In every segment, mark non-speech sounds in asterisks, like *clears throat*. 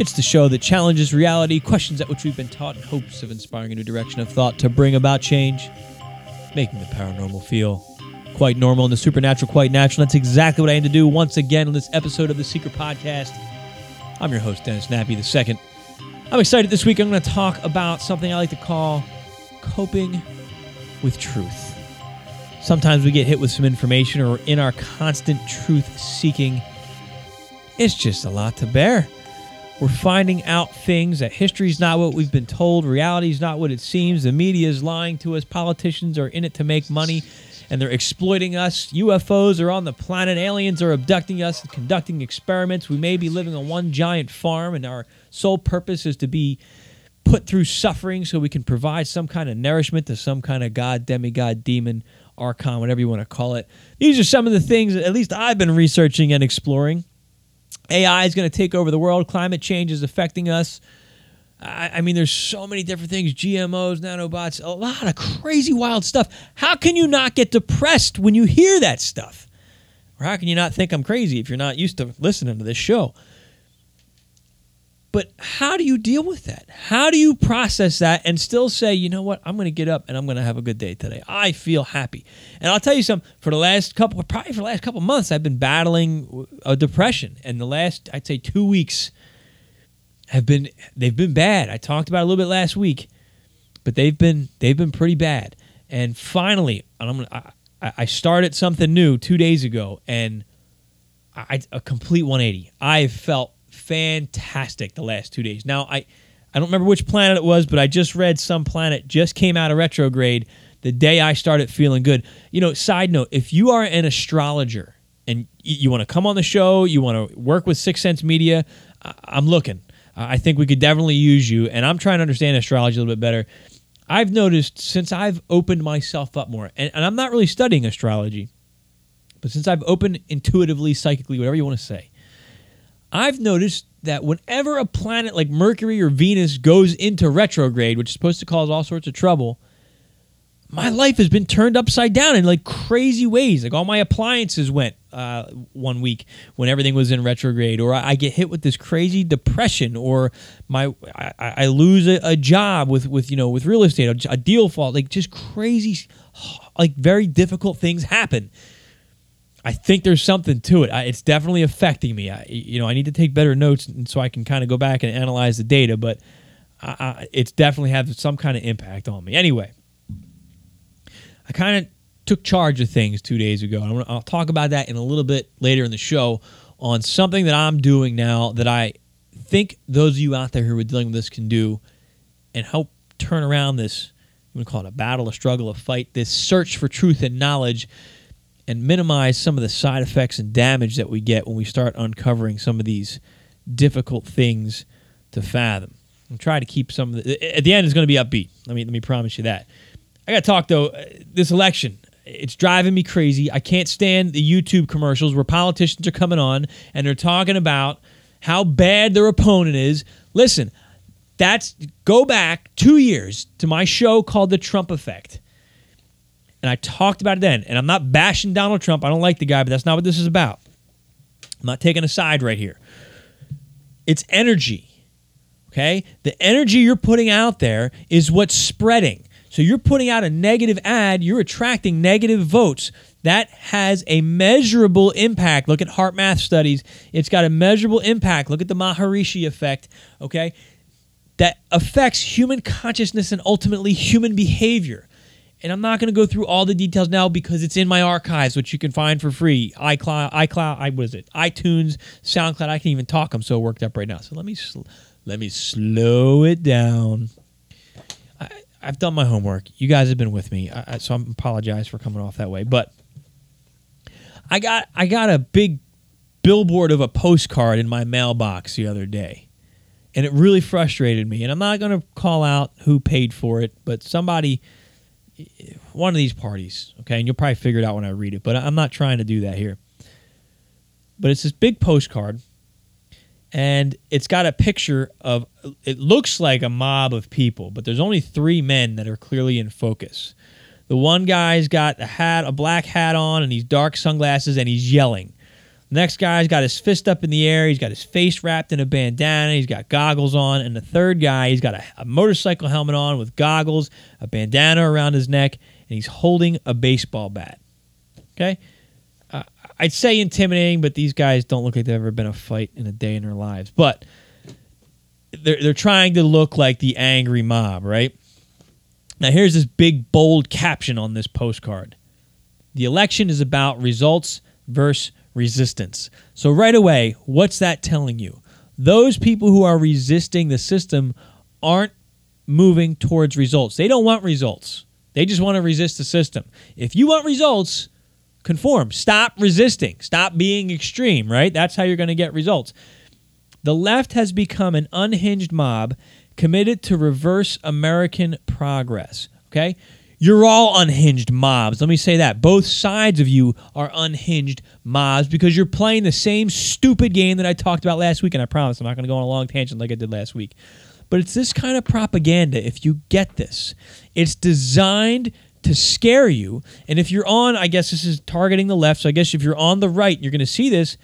It's the show that challenges reality, questions at which we've been taught in hopes of inspiring a new direction of thought to bring about change, making the paranormal feel quite normal and the supernatural quite natural. That's exactly what I aim to do once again on this episode of the Seeker Podcast. I'm your host, Dennis Nappy II. I'm excited this week. I'm going to talk about something I like to call coping with truth. Sometimes we get hit with some information or in our constant truth seeking. It's just a lot to bear. We're finding out things that history's not what we've been told, reality's not what it seems, the media is lying to us, politicians are in it to make money, and they're exploiting us. UFOs are on the planet, aliens are abducting us and conducting experiments. We may be living on one giant farm, and our sole purpose is to be put through suffering so we can provide some kind of nourishment to some kind of god, demigod, demon, archon, whatever you want to call it. These are some of the things that at least I've been researching and exploring. AI is going to take over the world. Climate change is affecting us. I, I mean, there's so many different things GMOs, nanobots, a lot of crazy, wild stuff. How can you not get depressed when you hear that stuff? Or how can you not think I'm crazy if you're not used to listening to this show? But how do you deal with that? How do you process that and still say, you know what, I'm going to get up and I'm going to have a good day today. I feel happy. And I'll tell you something, for the last couple, probably for the last couple months, I've been battling a depression. And the last, I'd say two weeks have been, they've been bad. I talked about a little bit last week, but they've been, they've been pretty bad. And finally, and I'm gonna, I, I started something new two days ago and I, a complete 180. I felt fantastic the last two days. Now I I don't remember which planet it was, but I just read some planet just came out of retrograde the day I started feeling good. You know, side note, if you are an astrologer and you want to come on the show, you want to work with Six Sense Media, I'm looking. I think we could definitely use you, and I'm trying to understand astrology a little bit better. I've noticed since I've opened myself up more, and, and I'm not really studying astrology, but since I've opened intuitively, psychically, whatever you want to say, I've noticed that whenever a planet like Mercury or Venus goes into retrograde, which is supposed to cause all sorts of trouble, my life has been turned upside down in like crazy ways. Like all my appliances went uh, one week when everything was in retrograde, or I, get hit with this crazy depression, or my I, I lose a, a, job with with you know with real estate, a, a deal fall, like just crazy, like very difficult things happen. I think there's something to it. I, it's definitely affecting me. I, you know, I need to take better notes so I can kind of go back and analyze the data, but I, I, it's definitely had some kind of impact on me. Anyway, I kind of took charge of things two days ago. Gonna, I'll talk about that in a little bit later in the show on something that I'm doing now that I think those of you out there who are dealing with this can do and help turn around this. You would call it a battle, a struggle, a fight. This search for truth and knowledge and minimize some of the side effects and damage that we get when we start uncovering some of these difficult things to fathom. And try to keep some of the at the end it's going to be upbeat. Let me let me promise you that. I got to talk though. Uh, this election, it's driving me crazy. I can't stand the YouTube commercials where politicians are coming on and they're talking about how bad their opponent is. Listen, that's go back two years to my show called The Trump Effect and I talked about it then. And I'm not bashing Donald Trump. I don't like the guy, but that's not what this is about. I'm not taking a side right here. It's energy. Okay? The energy you're putting out there is what's spreading. So you're putting out a negative ad, you're attracting negative votes. That has a measurable impact. Look at HeartMath studies. It's got a measurable impact. Look at the Maharishi effect, okay? That affects human consciousness and ultimately human behavior. And I'm not going to go through all the details now because it's in my archives, which you can find for free. iCloud, iCloud, I was it, iTunes, SoundCloud. I can't even talk. I'm so worked up right now. So let me sl- let me slow it down. I, have done my homework. You guys have been with me, I, so I apologize for coming off that way. But I got I got a big billboard of a postcard in my mailbox the other day, and it really frustrated me. And I'm not going to call out who paid for it, but somebody, one of these parties, okay, and you'll probably figure it out when I read it, but I'm not trying to do that here. But it's this big postcard, and it's got a picture of, it looks like a mob of people, but there's only three men that are clearly in focus. The one guy's got a hat, a black hat on, and he's dark sunglasses, and he's yelling. Next guy's got his fist up in the air. He's got his face wrapped in a bandana. He's got goggles on. And the third guy, he's got a, a motorcycle helmet on with goggles, a bandana around his neck, and he's holding a baseball bat. Okay? Uh, I'd say intimidating, but these guys don't look like they've ever been a fight in a day in their lives. But they're, they're trying to look like the angry mob, right? Now, here's this big, bold caption on this postcard The election is about results versus resistance. So, right away, what's that telling you? Those people who are resisting the system aren't moving towards results. They don't want results, they just want to resist the system. If you want results, conform. Stop resisting. Stop being extreme, right? That's how you're going to get results. The left has become an unhinged mob committed to reverse American progress. Okay? You're all unhinged mobs. Let me say that. Both sides of you are unhinged mobs because you're playing the same stupid game that I talked about last week. And I promise I'm not going to go on a long tangent like I did last week. But it's this kind of propaganda, if you get this. It's designed to scare you. And if you're on, I guess this is targeting the left. So I guess if you're on the right, you're going to see this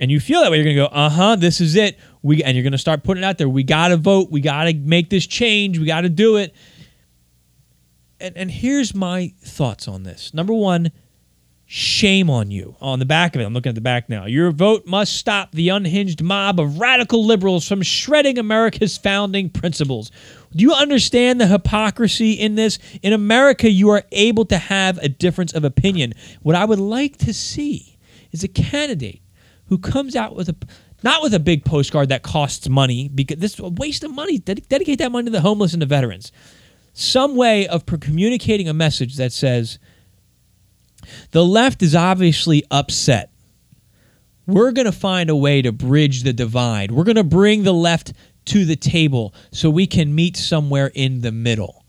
and you feel that way, you're going to go, uh huh, this is it. We, and you're going to start putting it out there. We got to vote. We got to make this change. We got to do it and, and here's my thoughts on this. Number one, shame on you. Oh, on the back of it, I'm looking at the back now. Your vote must stop the unhinged mob of radical liberals from shredding America's founding principles. Do you understand the hypocrisy in this? In America, you are able to have a difference of opinion. What I would like to see is a candidate who comes out with a not with a big postcard that costs money because this is a waste of money. Dedicate that money to the homeless and the veterans some way of communicating a message that says the left is obviously upset. We're going to find a way to bridge the divide. We're going to bring the left to the table so we can meet somewhere in the middle.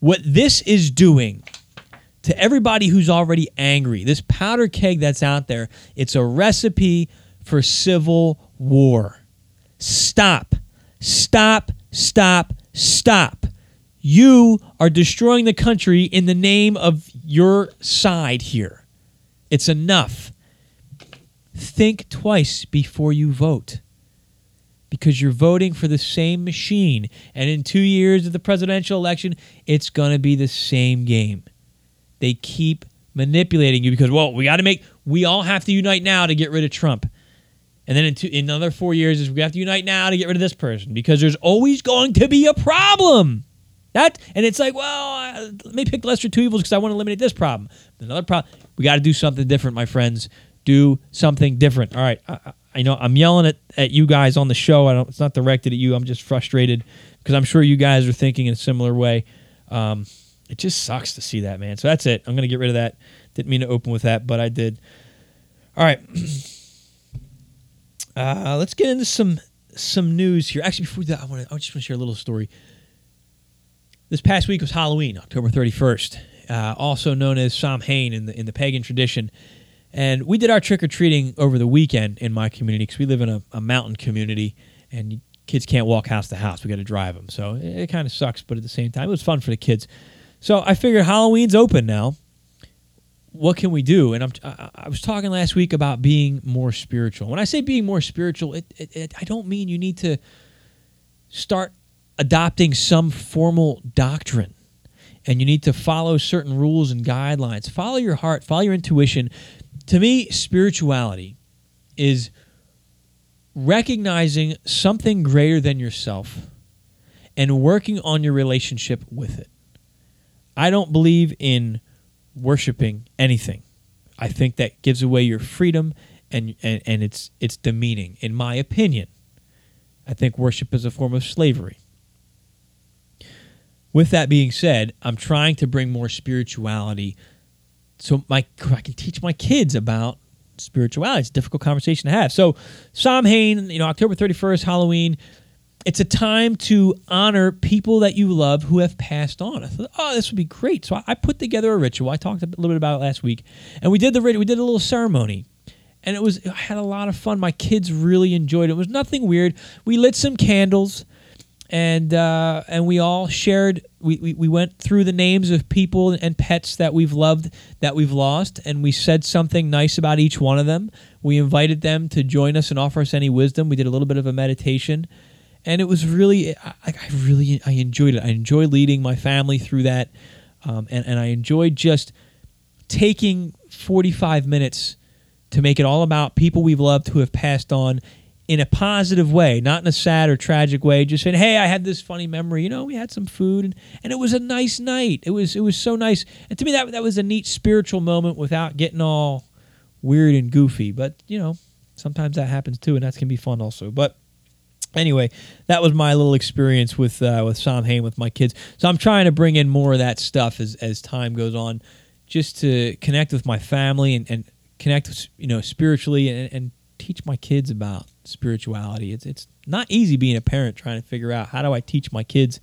What this is doing to everybody who's already angry, this powder keg that's out there, it's a recipe for civil war. Stop. Stop. Stop. Stop. You are destroying the country in the name of your side here. It's enough. Think twice before you vote because you're voting for the same machine. And in two years of the presidential election, it's going to be the same game. They keep manipulating you because, well, we got to make, we all have to unite now to get rid of Trump. And then in, two, in another four years, is we have to unite now to get rid of this person because there's always going to be a problem. That and it's like, well, uh, let me pick lesser two evils because I want to eliminate this problem. Another problem. We got to do something different, my friends. Do something different. All right. I, I know I'm yelling at, at you guys on the show. I don't. It's not directed at you. I'm just frustrated because I'm sure you guys are thinking in a similar way. Um, it just sucks to see that, man. So that's it. I'm gonna get rid of that. Didn't mean to open with that, but I did. All right. *clears throat* Uh, let's get into some some news here. Actually, before that, I want to. I just want to share a little story. This past week was Halloween, October 31st, uh, also known as Samhain in the in the pagan tradition. And we did our trick or treating over the weekend in my community because we live in a, a, mountain community and kids can't walk house to house. We got to drive them. So it, it kind of sucks, but at the same time, it was fun for the kids. So I figured Halloween's open now. What can we do? And I'm, I, I was talking last week about being more spiritual. When I say being more spiritual, it, it, I don't mean you need to start adopting some formal doctrine and you need to follow certain rules and guidelines. Follow your heart, follow your intuition. To me, spirituality is recognizing something greater than yourself and working on your relationship with it. I don't believe in worshiping anything. I think that gives away your freedom and, and, and it's, it's demeaning, in my opinion. I think worship is a form of slavery. With that being said, I'm trying to bring more spirituality so my I can teach my kids about spirituality. It's a difficult conversation to have. So Samhain, you know, October 31st, Halloween. it's a time to honor people that you love who have passed on. I thought, oh, this would be great. So I, I put together a ritual. I talked a little bit about it last week, and we did the we did a little ceremony, and it was I had a lot of fun. My kids really enjoyed it. It was nothing weird. We lit some candles, and uh, and we all shared. We, we we went through the names of people and pets that we've loved that we've lost, and we said something nice about each one of them. We invited them to join us and offer us any wisdom. We did a little bit of a meditation and it was really I, I really I enjoyed it. I enjoy leading my family through that, um, and and I enjoyed just taking 45 minutes to make it all about people we've loved who have passed on in a positive way, not in a sad or tragic way. Just saying, "Hey, I had this funny memory. You know, we had some food, and, and it was a nice night. It was it was so nice. And to me, that that was a neat spiritual moment without getting all weird and goofy. But you know, sometimes that happens too, and that can be fun also. But anyway, that was my little experience with uh, with Samhain with my kids. So I'm trying to bring in more of that stuff as as time goes on, just to connect with my family and, and connect, you know, spiritually and, and teach my kids about spirituality. It's it's not easy being a parent trying to figure out how do I teach my kids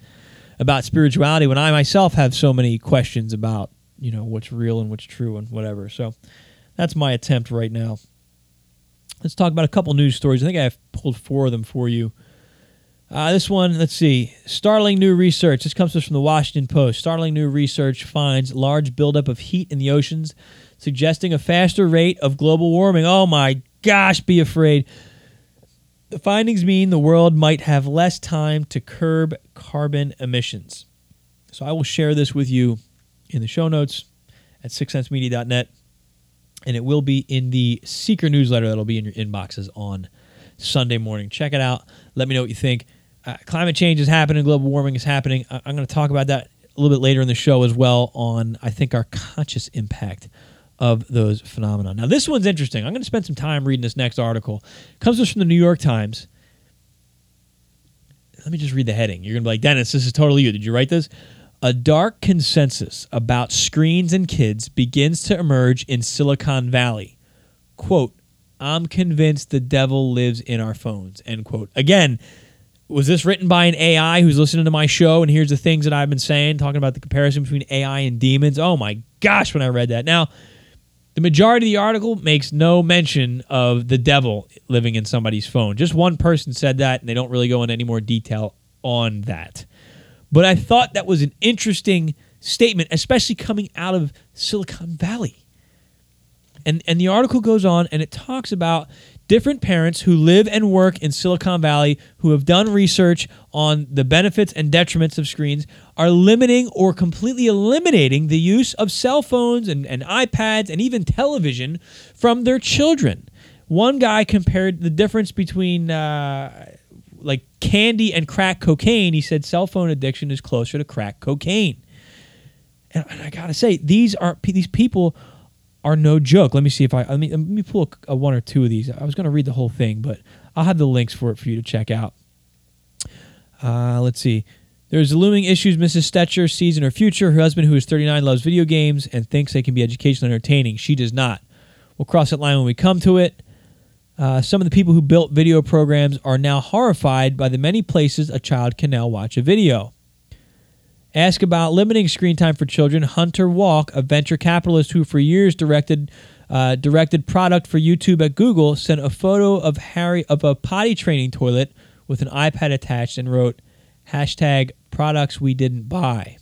about spirituality when I myself have so many questions about you know what's real and what's true and whatever. So that's my attempt right now. Let's talk about a couple news stories. I think I've pulled four of them for you. Uh, this one, let's see. Startling new research. This comes from the Washington Post. Startling new research finds large buildup of heat in the oceans, suggesting a faster rate of global warming. Oh my gosh, be afraid. The findings mean the world might have less time to curb carbon emissions. So I will share this with you in the show notes at sixsensemedia.net and it will be in the Seeker newsletter that'll be in your inboxes on Sunday morning. Check it out. Let me know what you think. Uh, climate change is happening. Global warming is happening. I- I'm going to talk about that a little bit later in the show as well on I think our conscious impact of those phenomena. Now this one's interesting. I'm going to spend some time reading this next article. It comes from the New York Times. Let me just read the heading. You're going to be like, Dennis, this is totally you. Did you write this? A dark consensus about screens and kids begins to emerge in Silicon Valley. Quote, I'm convinced the devil lives in our phones. End quote. Again, was this written by an AI who's listening to my show and here's the things that I've been saying, talking about the comparison between AI and demons? Oh my gosh, when I read that. Now, the majority of the article makes no mention of the devil living in somebody's phone. Just one person said that, and they don't really go into any more detail on that. But I thought that was an interesting statement, especially coming out of Silicon Valley. And, and the article goes on and it talks about different parents who live and work in Silicon Valley who have done research on the benefits and detriments of screens are limiting or completely eliminating the use of cell phones and, and iPads and even television from their children. One guy compared the difference between uh, like candy and crack cocaine, he said cell phone addiction is closer to crack cocaine. And, and I gotta say, these are these people are no joke. Let me see if I let me let me pull a, a one or two of these. I was gonna read the whole thing, but I'll have the links for it for you to check out. Uh, let's see. There's looming issues Mrs. Stetcher sees in her future. Her husband, who is 39, loves video games and thinks they can be educational and entertaining. She does not. We'll cross that line when we come to it. Uh, some of the people who built video programs are now horrified by the many places a child can now watch a video. Ask about limiting screen time for children. Hunter Walk, a venture capitalist who for years directed uh, directed product for YouTube at Google, sent a photo of Harry of a potty training toilet with an iPad attached and wrote hashtag products we didn't buy.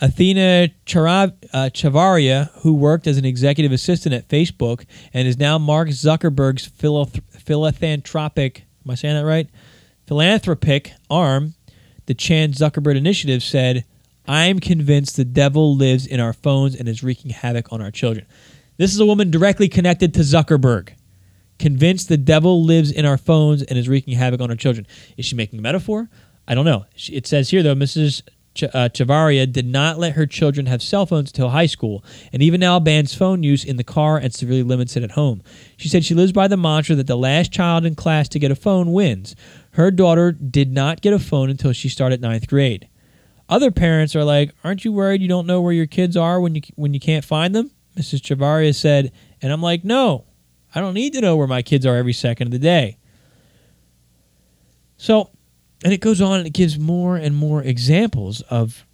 Athena uh, Chavarria, who worked as an executive assistant at Facebook and is now Mark Zuckerberg's philanthropic, am I saying that right? Philanthropic arm, the Chan Zuckerberg Initiative said, I'm convinced the devil lives in our phones and is wreaking havoc on our children. This is a woman directly connected to Zuckerberg. Convinced the devil lives in our phones and is wreaking havoc on our children. Is she making a metaphor? I don't know. It says here, though, Mrs. Ch- uh, Chavarria did not let her children have cell phones until high school, and even now bans phone use in the car and severely limits it at home. She said she lives by the mantra that the last child in class to get a phone wins. Her daughter did not get a phone until she started ninth grade. Other parents are like, "Aren't you worried you don't know where your kids are when you when you can't find them?" Mrs. Chavarria said, and I'm like, "No, I don't need to know where my kids are every second of the day." So, and it goes on and it gives more and more examples of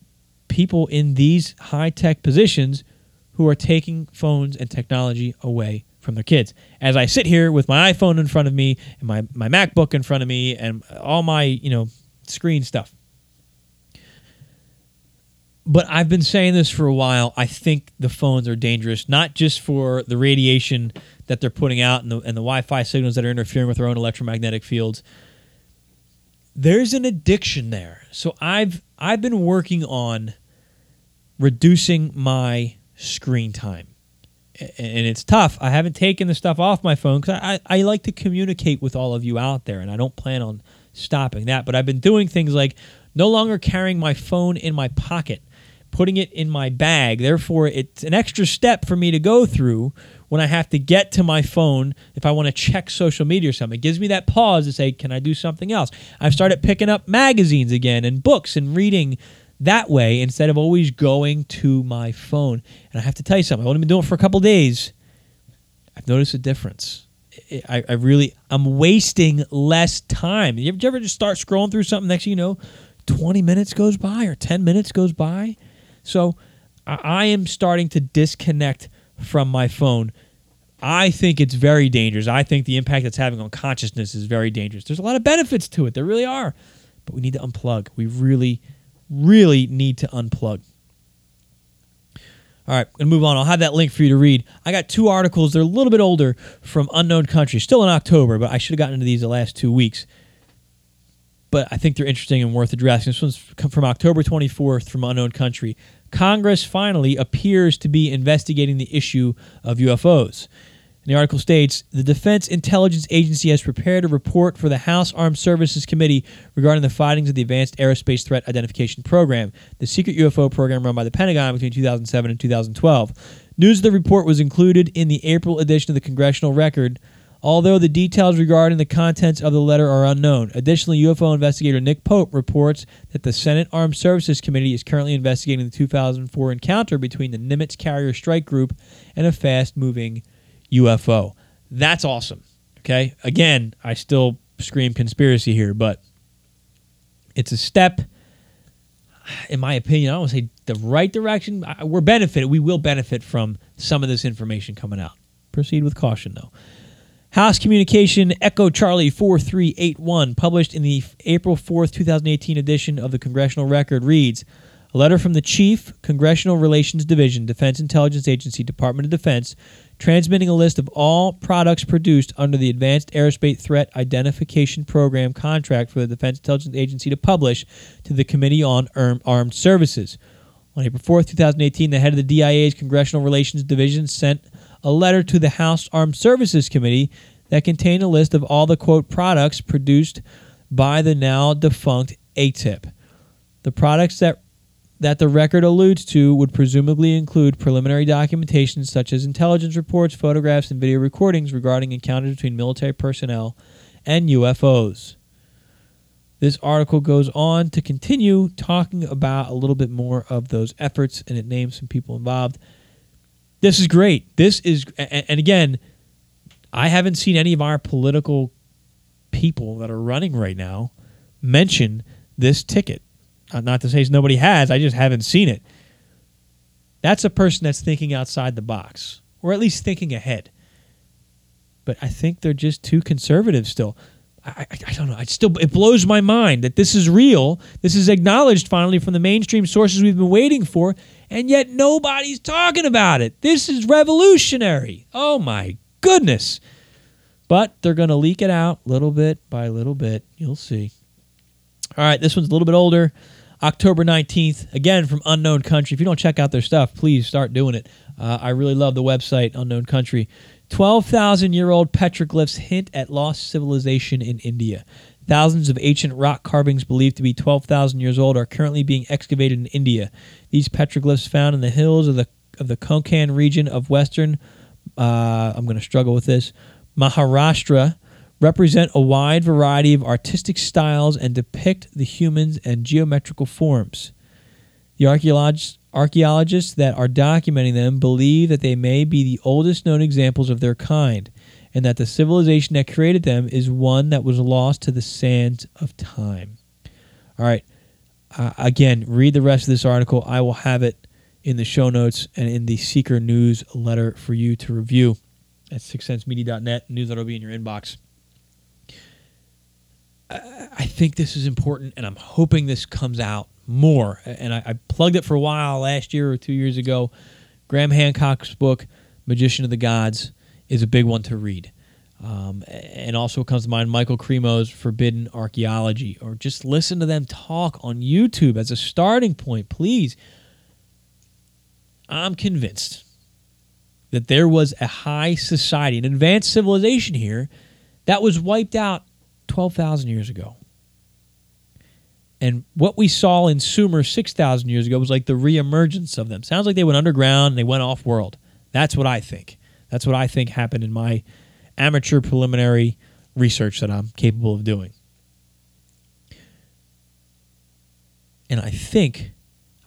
people in these high tech positions who are taking phones and technology away from their kids. As I sit here with my iPhone in front of me and my, my MacBook in front of me and all my, you know, screen stuff. But I've been saying this for a while. I think the phones are dangerous, not just for the radiation that they're putting out and the, and the Wi Fi signals that are interfering with our own electromagnetic fields. There's an addiction there. So I've I've been working on reducing my screen time. And it's tough. I haven't taken the stuff off my phone because I, I like to communicate with all of you out there, and I don't plan on stopping that. But I've been doing things like no longer carrying my phone in my pocket, putting it in my bag. Therefore, it's an extra step for me to go through when I have to get to my phone if I want to check social media or something. It gives me that pause to say, can I do something else? I've started picking up magazines again and books and reading that way instead of always going to my phone. And I have to tell you something. I've only been doing it for a couple days. I've noticed a difference. I, I really, I'm wasting less time. You ever, just start scrolling through something? Next thing you know, 20 minutes goes by or 10 minutes goes by. So I, I am starting to disconnect from my phone. I think it's very dangerous. I think the impact it's having on consciousness is very dangerous. There's a lot of benefits to it. There really are. But we need to unplug. We really really need to unplug. All right, to move on. I'll have that link for you to read. I got two articles. They're a little bit older from Unknown Country, still in October, but I should have gotten into these the last two weeks. But I think they're interesting and worth addressing. This one's from October 24th from Unknown Country. Congress finally appears to be investigating the issue of UFOs. The article states the Defense Intelligence Agency has prepared a report for the House Armed Services Committee regarding the findings of the Advanced Aerospace Threat Identification Program, the secret UFO program run by the Pentagon between 2007 and 2012. News of the report was included in the April edition of the Congressional Record, although the details regarding the contents of the letter are unknown. Additionally, UFO investigator Nick Pope reports that the Senate Armed Services Committee is currently investigating the 2004 encounter between the Nimitz Carrier Strike Group and a fast moving UFO. That's awesome. Okay. Again, I still scream conspiracy here, but it's a step, in my opinion, I don't want to say the right direction. We're benefited. We will benefit from some of this information coming out. Proceed with caution, though. House Communication Echo Charlie 4381, published in the April 4th, 2018 edition of the Congressional Record, reads A letter from the Chief, Congressional Relations Division, Defense Intelligence Agency, Department of Defense, transmitting a list of all products produced under the Advanced Aerospace Threat Identification Program contract for the Defense Intelligence Agency to publish to the Committee on erm-, Armed Services. On April 4, 2018, the head of the DIA's Congressional Relations Division sent a letter to the House Armed Services Committee that contained a list of all the quote products produced by the now defunct ATIP. The products that that the record alludes to would presumably include preliminary documentation such as intelligence reports, photographs, and video recordings regarding encounters between military personnel and UFOs. This article goes on to continue talking about a little bit more of those efforts and it names some people involved. This is great. This is, and again, I haven't seen any of our political people that are running right now mention this ticket. Uh, not to say nobody has, I just haven't seen it. That's a person that's thinking outside the box, or at least thinking ahead. But I think they're just too conservative still. I, I, I don't know. It still it blows my mind that this is real. This is acknowledged finally from the mainstream sources we've been waiting for, and yet nobody's talking about it. This is revolutionary. Oh my goodness. But they're going to leak it out little bit by little bit. You'll see. All right, this one's a little bit older. October 19th, again from Unknown Country. If you don't check out their stuff, please start doing it. Uh, I really love the website, Unknown Country. 12,000 year old petroglyphs hint at lost civilization in India. Thousands of ancient rock carvings believed to be 12,000 years old are currently being excavated in India. These petroglyphs found in the hills of the of the Konkan region of western, uh, I'm going to struggle with this, Maharashtra, represent a wide variety of artistic styles and depict the humans and geometrical forms. The archaeologists, archaeologists that are documenting them believe that they may be the oldest known examples of their kind, and that the civilization that created them is one that was lost to the sands of time. All right. Uh, again, read the rest of this article. I will have it in the show notes and in the Seeker newsletter for you to review at sixsensemedia.net. Newsletter will be in your inbox. I think this is important, and I'm hoping this comes out more. And I, I, plugged it for a while last year or two years ago. Graham Hancock's book, Magician of the Gods, is a big one to read. Um, and also comes to mind Michael Cremo's Forbidden Archaeology, or just listen to them talk on YouTube as a starting point, please. I'm convinced that there was a high society, an advanced civilization here that was wiped out 12,000 years ago. And what we saw in Sumer 6,000 years ago was like the reemergence of them. Sounds like they went underground and they went off world. That's what I think. That's what I think happened in my amateur preliminary research that I'm capable of doing. And I think,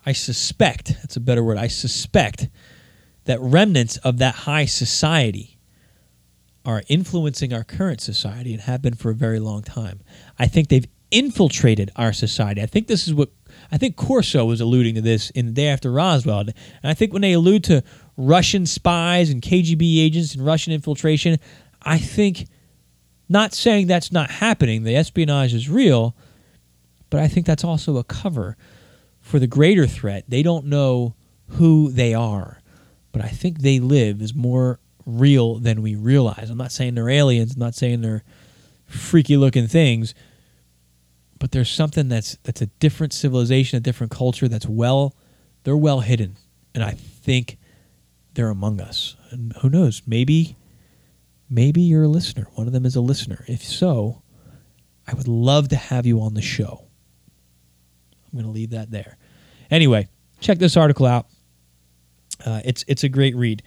I suspect, that's a better word, I suspect that remnants of that high society are influencing our current society and have been for a very long time. I think they've infiltrated our society. I think this is what I think Corso was alluding to this in the day after Roswell. And I think when they allude to Russian spies and KGB agents and Russian infiltration, I think, not saying that's not happening, the espionage is real, but I think that's also a cover for the greater threat. They don't know who they are, but I think they live is more real than we realize. I'm not saying they're aliens, I'm not saying they're freaky looking things, but there's something that's that's a different civilization, a different culture that's well they're well hidden. And I think they're among us. And who knows, maybe maybe you're a listener. One of them is a listener. If so, I would love to have you on the show. I'm going to leave that there. Anyway, check this article out. Uh, it's it's a great read.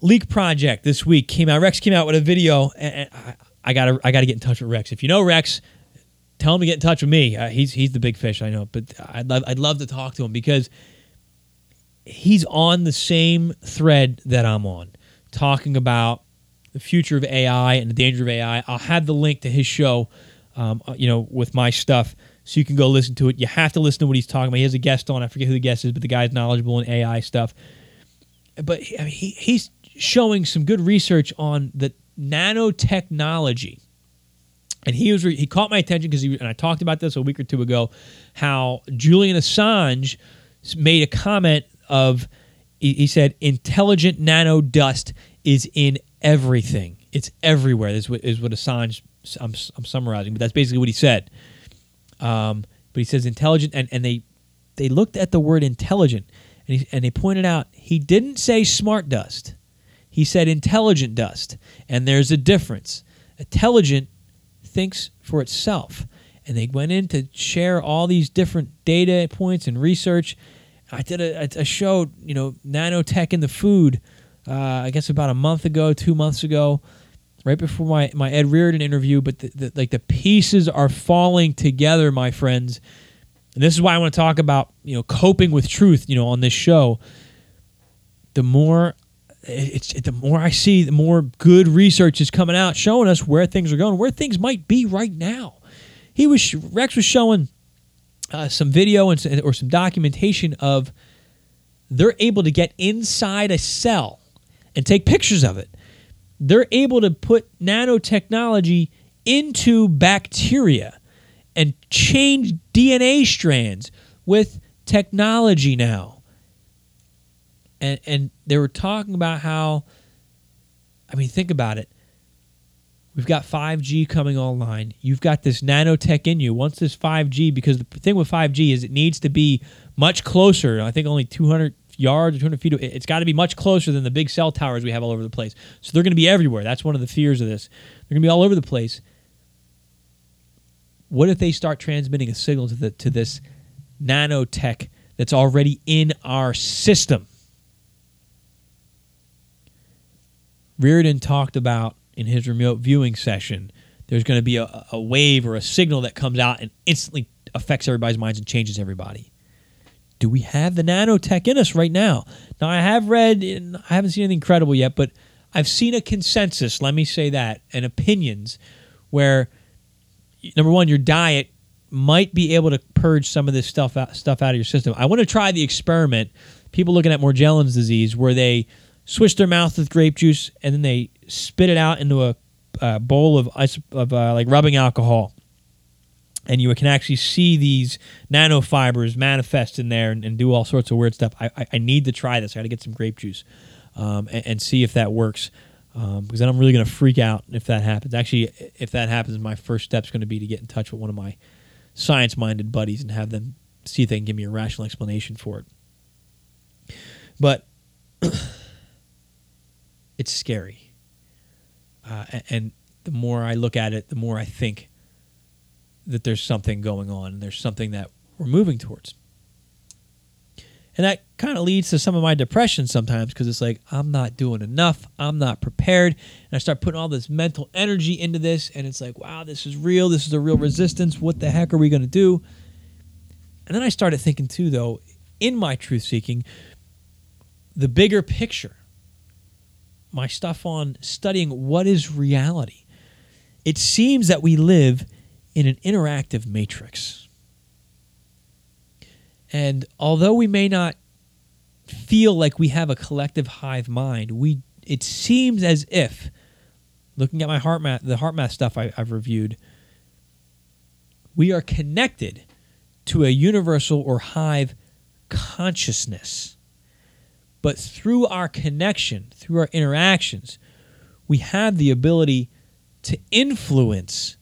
Leak Project this week came out. Rex came out with a video, and I, I gotta I gotta get in touch with Rex. If you know Rex, tell him to get in touch with me. Uh, he's he's the big fish, I know, but I'd love I'd love to talk to him because he's on the same thread that I'm on, talking about the future of AI and the danger of AI. I'll have the link to his show, um, uh, you know, with my stuff, so you can go listen to it. You have to listen to what he's talking about. He has a guest on. I forget who the guest is, but the guy's knowledgeable in AI stuff. But I mean, he, he's showing some good research on the nanotechnology. And he was he caught my attention because he and I talked about this a week or two ago, how Julian Assange made a comment of he said intelligent nano dust is in everything. It's everywhere. This is what, is what Assange. I'm, I'm summarizing, but that's basically what he said. Um, but he says intelligent, and, and they they looked at the word intelligent, and he, and they pointed out he didn't say smart dust. He said intelligent dust, and there's a difference. Intelligent thinks for itself, and they went in to share all these different data points and research. I did a, a show, you know, nanotech in the food uh, I guess about a month ago, two months ago, right before my, my Ed Reardon interview. But the, the, like the pieces are falling together, my friends. And this is why I want to talk about you know coping with truth. You know, on this show, the more it's the more I see, the more good research is coming out showing us where things are going, where things might be right now. He was Rex was showing uh, some video and or some documentation of they're able to get inside a cell and take pictures of it. They're able to put nanotechnology into bacteria and change DNA strands with technology now. And and they were talking about how I mean think about it. We've got 5G coming online. You've got this nanotech in you. Once this 5G, because the thing with 5G is it needs to be much closer. I think only 200 yards or 200 feet. It's got to be much closer than the big cell towers we have all over the place. So they're going to be everywhere. That's one of the fears of this. They're going to be all over the place. What if they start transmitting a signal to the to this nanotech that's already in our system? Reardon talked about in his remote viewing session. There's going to be a, a wave or a signal that comes out and instantly affects everybody's minds and changes everybody do we have the nanotech in us right now? Now, I have read, and I haven't seen anything credible yet, but I've seen a consensus, let me say that, and opinions where number one, your diet might be able to purge some of this stuff out, stuff out of your system. I want to try the experiment. People looking at Morgellons disease, where they swish their mouth with grape juice and then they spit it out into a, a bowl of of uh, like rubbing alcohol, and you can actually see these nanofibers manifest in there and, and do all sorts of weird stuff. I, I, I need to try this. I got to get some grape juice um, and, and, see if that works. Um, because then I'm really going to freak out if that happens. Actually, if that happens, my first step is going to be to get in touch with one of my science minded buddies and have them see if they can give me a rational explanation for it. But *clears throat* it's scary. Uh, and the more I look at it, the more I think that there's something going on and there's something that we're moving towards. And that kind of leads to some of my depression sometimes because it's like, I'm not doing enough. I'm not prepared. And I start putting all this mental energy into this. And it's like, wow, this is real. This is a real resistance. What the heck are we going to do? And then I started thinking, too, though, in my truth seeking, the bigger picture, my stuff on studying what is reality. It seems that we live in an interactive matrix and although we may not feel like we have a collective hive mind, we it seems as if, looking at my HeartMath the HeartMath stuff I, I've reviewed, we are connected to a universal or hive consciousness. But through our connection, through our interactions, we have the ability to influence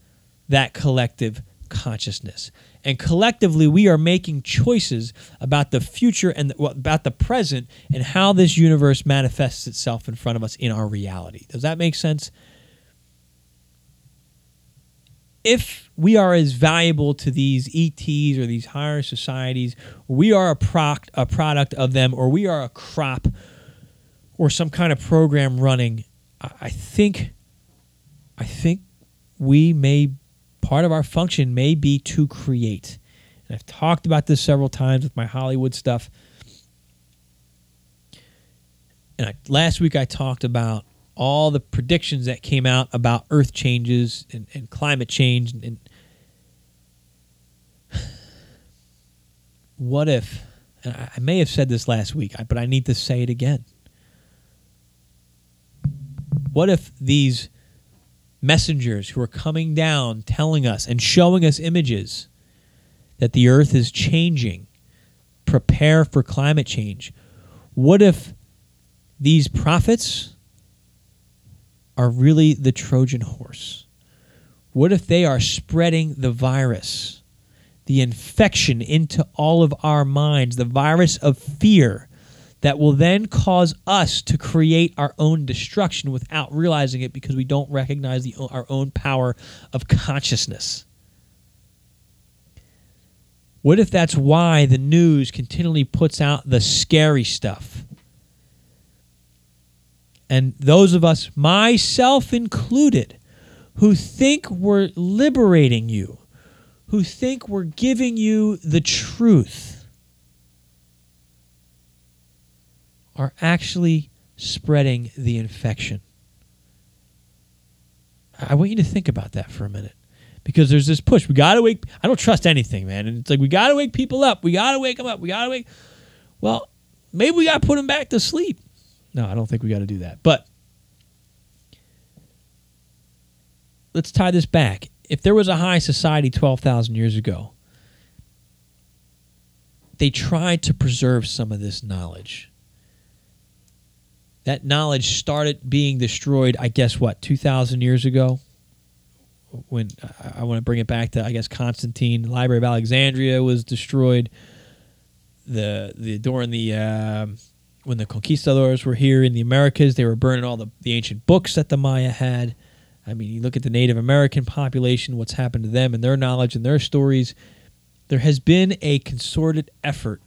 that collective consciousness and collectively we are making choices about the future and the, well, about the present and how this universe manifests itself in front of us in our reality. Does that make sense? If we are as valuable to these ETs or these higher societies, we are a, proc- a product of them, or we are a crop or some kind of program running, I think, I think we may part of our function may be to create. And I've talked about this several times with my Hollywood stuff. And I, last week I talked about all the predictions that came out about Earth changes and, and climate change. And, and *sighs* what if, and I, I may have said this last week, but I need to say it again. What if these messengers who are coming down telling us and showing us images that the earth is changing, prepare for climate change. What if these prophets are really the Trojan horse? What if they are spreading the virus, the infection into all of our minds, the virus of fear that will then cause us to create our own destruction without realizing it because we don't recognize the, our own power of consciousness. What if that's why the news continually puts out the scary stuff? And those of us, myself included, who think we're liberating you, who think we're giving you the truth, are actually spreading the infection. I want you to think about that for a minute because there's this push. We got to wake. I don't trust anything, man. And it's like we got to wake people up. We got to wake them up. We got to wake. Well, maybe we got to put them back to sleep. No, I don't think we got to do that. But let's tie this back. If there was a high society 12,000 years ago, they tried to preserve some of this knowledge that knowledge started being destroyed, I guess, what, 2,000 years ago? When I, want to bring it back to, I guess, Constantine, the Library of Alexandria was destroyed. The, the during the uh, when the conquistadors were here in the Americas, they were burning all the, the ancient books that the Maya had. I mean, you look at the Native American population, what's happened to them and their knowledge and their stories. There has been a concerted effort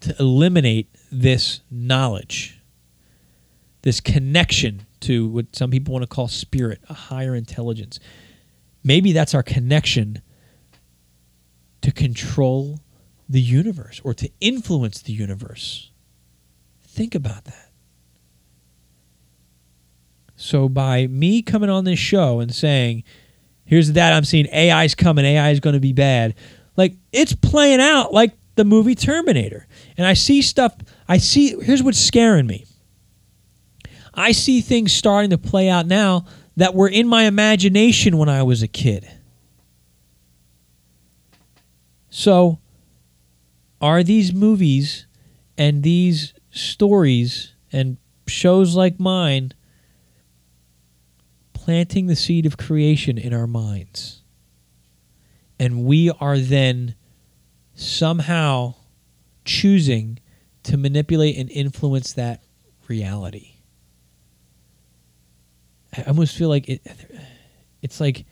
to eliminate this knowledge this connection to what some people want to call spirit, a higher intelligence. Maybe that's our connection to control the universe or to influence the universe. Think about that. So by me coming on this show and saying, here's that I'm seeing, AI's coming, AI is going to be bad. Like it's playing out like the movie Terminator. And I see stuff, I see, here's what's scaring me. I see things starting to play out now that were in my imagination when I was a kid. So, are these movies and these stories and shows like mine planting the seed of creation in our minds? And we are then somehow choosing to manipulate and influence that reality. I almost feel like it, it's like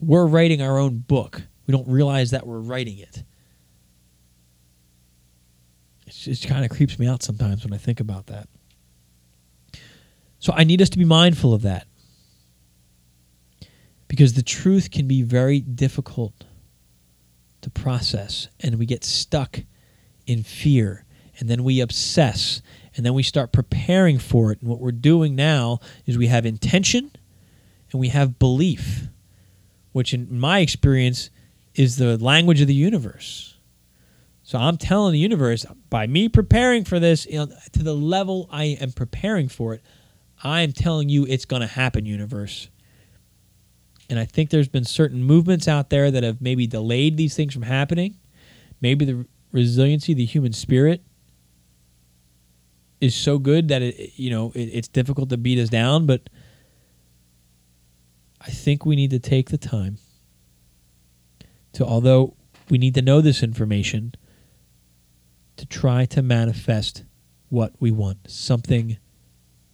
we're writing our own book. We don't realize that we're writing it. It kind of creeps me out sometimes when I think about that. So I need us to be mindful of that. Because the truth can be very difficult to process, and we get stuck in fear, and then we obsess, and then we start preparing for it. And what we're doing now is we have intention and we have belief, which, in my experience, is the language of the universe. So I'm telling the universe by me preparing for this you know, to the level I am preparing for it, I am telling you it's going to happen, universe. And I think there's been certain movements out there that have maybe delayed these things from happening. Maybe the resiliency of the human spirit is so good that it you know it, it's difficult to beat us down but i think we need to take the time to although we need to know this information to try to manifest what we want something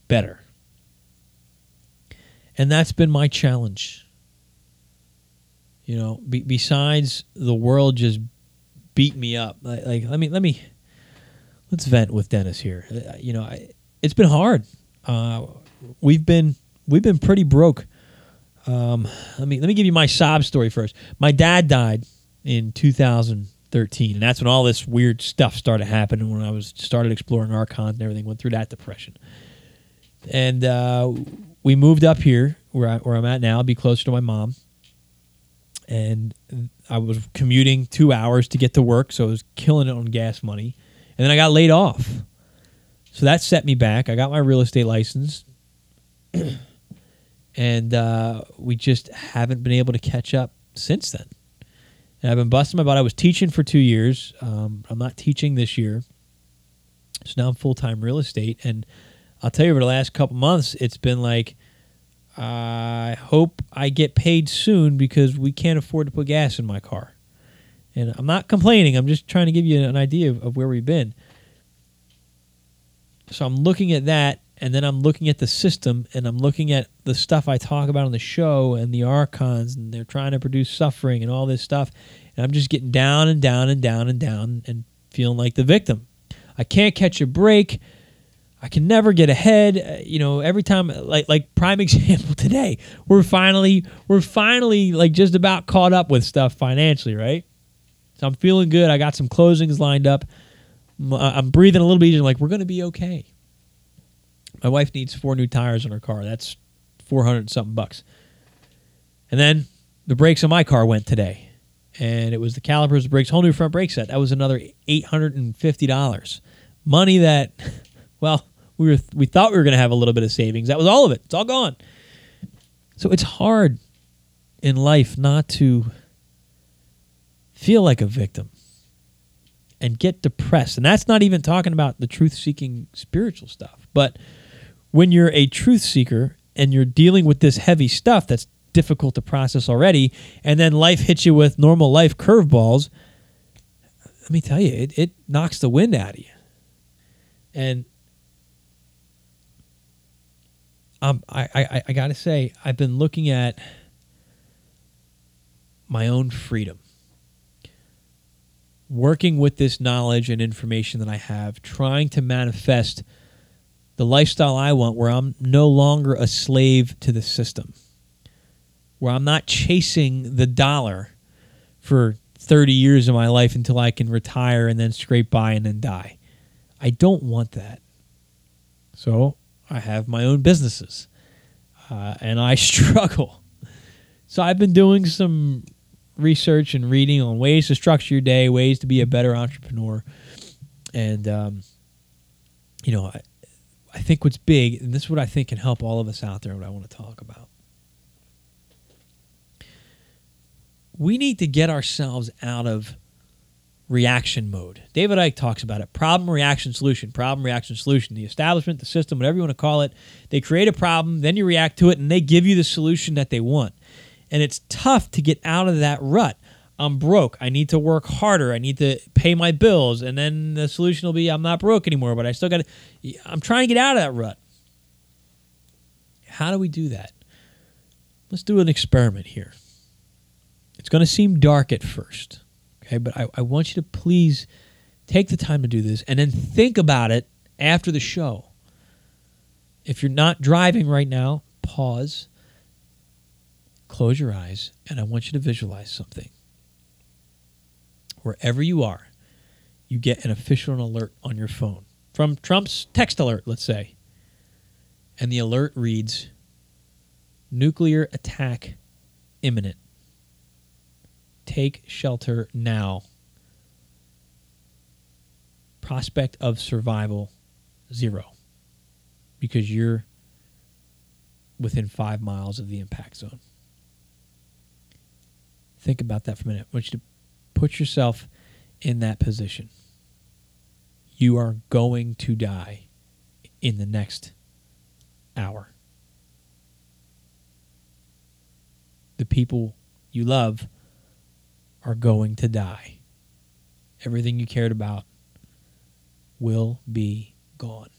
better and that's been my challenge you know be, besides the world just beat me up like, like let me let me let's vent with Dennis here. Uh, you know, I, it's been hard. Uh, we've been we've been pretty broke. Um, let me let me give you my sob story first. My dad died in 2013, and that's when all this weird stuff started happening. When I was started exploring archons and everything, went through that depression, and uh, we moved up here where I, where I'm at now, be closer to my mom. And I was commuting two hours to get to work, so I was killing it on gas money and then I got laid off. So that set me back. I got my real estate license. *clears throat* and uh, we just haven't been able to catch up since then. And I've been busting my butt. I was teaching for two years. Um, I'm not teaching this year. So now I'm full time real estate. And I'll tell you, over the last couple months, it's been like, I hope I get paid soon because we can't afford to put gas in my car. And I'm not complaining. I'm just trying to give you an idea of, of where we've been. So I'm looking at that, and then I'm looking at the system, and I'm looking at the stuff I talk about on the show and the archons, and they're trying to produce suffering and all this stuff. And I'm just getting down and down and down and down and feeling like the victim. I can't catch a break. I can never get ahead. Uh, you know, every time, like like prime *laughs* example today, we're finally we're finally like just about caught up with stuff financially, right? So I'm feeling good. I got some closings lined up. I'm breathing a little bit easier. Like we're going to be okay. My wife needs four new tires on her car. That's 400 something bucks. And then the brakes on my car went today. And it was the calipers, the brakes, whole new front brake set. That was another $850. Money that, *laughs* well, we were we thought we were going to have a little bit of savings. That was all of it. It's all gone. So it's hard in life not to feel like a victim and get depressed. And that's not even talking about the truth seeking spiritual stuff. But when you're a truth seeker and you're dealing with this heavy stuff that's difficult to process already, and then life hits you with normal life curveballs, let me tell you, it, it knocks the wind out of you. And um, I, I, I got to say, I've been looking at my own freedom working with this knowledge and information that I have, trying to manifest the lifestyle I want where I'm no longer a slave to the system, where I'm not chasing the dollar for 30 years of my life until I can retire and then scrape by and then die. I don't want that. So I have my own businesses, uh, and I *laughs* struggle. So I've been doing some research and reading on ways to structure your day, ways to be a better entrepreneur, and um, you know, I, think what's big, and this is what I think can help all of us out there. What I want to talk about. We need to get ourselves out of reaction mode. David Icke talks about it problem, reaction, solution, problem, reaction, solution. The establishment, the system, whatever you want to call it, they create a problem, then you react to it, and they give you the solution that they want. And it's tough to get out of that rut. I'm broke. I need to work harder. I need to pay my bills. And then the solution will be I'm not broke anymore, but I still got to, I'm trying to get out of that rut. How do we do that? Let's do an experiment here. It's going to seem dark at first. Okay, but I, I want you to please take the time to do this and then think about it after the show. If you're not driving right now, pause, close your eyes, and I want you to visualize something. Wherever you are, you get an official alert on your phone from Trump's text alert, let's say. And the alert reads nuclear attack imminent take shelter now. Prospect of survival zero because you're within five miles of the impact zone. Think about that for a minute. I want you to put yourself in that position. You are going to die in the next hour. The people you love are going to die. Everything you cared about will be gone.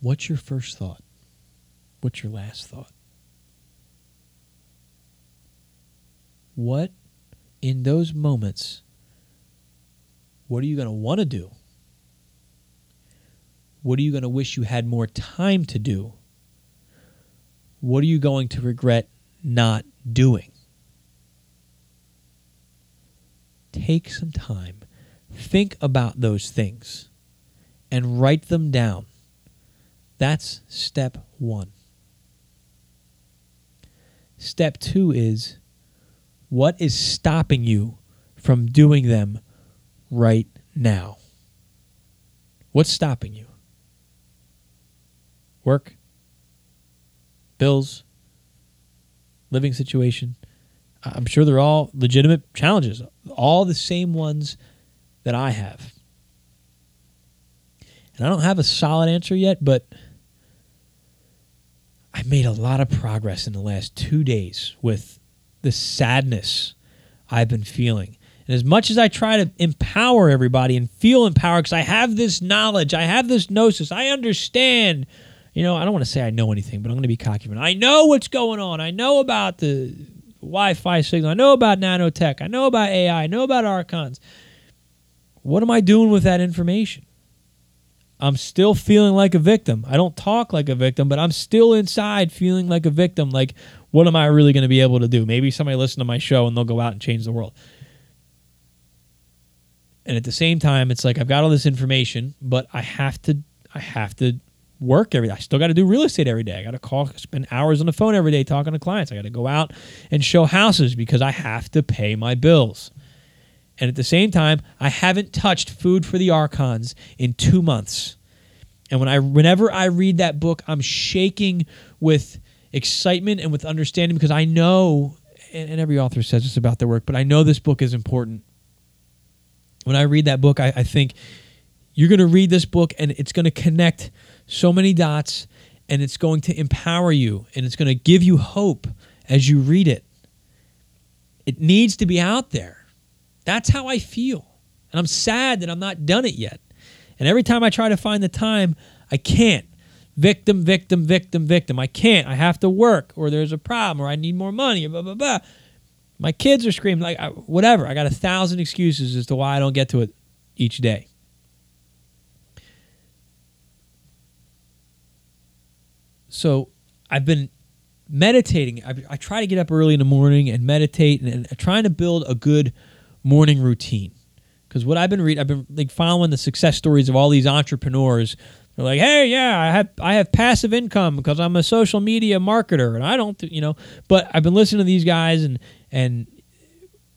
What's your first thought? What's your last thought? What in those moments, what are you going to want to do? What are you going to wish you had more time to do? what are you going to regret not doing? Take some time, think about those things, and write them down. That's step one. Step two is what is stopping you from doing them right now? What's stopping you? Work? bills, living situation. I'm sure they're all legitimate challenges, all the same ones that I have. And I don't have a solid answer yet, but I made a lot of progress in the last two days with the sadness I've been feeling. And as much as I try to empower everybody and feel empowered, because I have this knowledge, I have this gnosis, I understand you know, I don't want to say I know anything, but I'm going to be cocky. I know what's going on. I know about the Wi-Fi signal. I know about nanotech. I know about AI. I know about archons. What am I doing with that information? I'm still feeling like a victim. I don't talk like a victim, but I'm still inside feeling like a victim. Like, what am I really going to be able to do? Maybe somebody listen to my show and they'll go out and change the world. And at the same time, it's like I've got all this information, but I have to I have to work every day. I still got to do real estate every day. I got to call, spend hours on the phone every day talking to clients. I got to go out and show houses because I have to pay my bills. And at the same time, I haven't touched Food for the Archons in two months. And when I, whenever I read that book, I'm shaking with excitement and with understanding because I know, and, and every author says this about their work, but I know this book is important. When I read that book, I, I think you're going to read this book and it's going to connect so many dots and it's going to empower you and it's going to give you hope as you read it. It needs to be out there. That's how I feel. And I'm sad that I'm not done it yet. And every time I try to find the time, I can't. Victim, victim, victim, victim. I can't. I have to work, or there's a problem, or I need more money, blah, blah, blah. My kids are screaming, like, whatever. I got a thousand excuses as to why I don't get to it each day. So I've been meditating. I, I, try to get up early in the morning and meditate and, and trying to build a good morning routine Because what I've been reading, I've been like following the success stories of all these entrepreneurs. They're like, hey, yeah, I have I have passive income because I'm a social media marketer, and I don't, you know. But I've been listening to these guys and and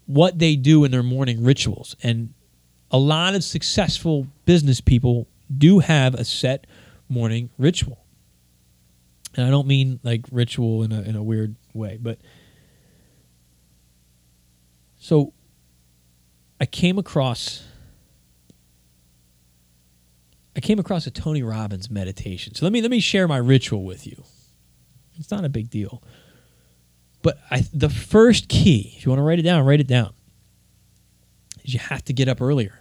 what they do in their morning rituals, and a lot of successful business people do have a set morning ritual. And I don't mean like ritual in a in a weird way, but so I came across I came across a Tony Robbins meditation. So let me let me share my ritual with you. It's not a big deal. But I, the first key, if you want to write it down, write it down. Is you have to get up earlier.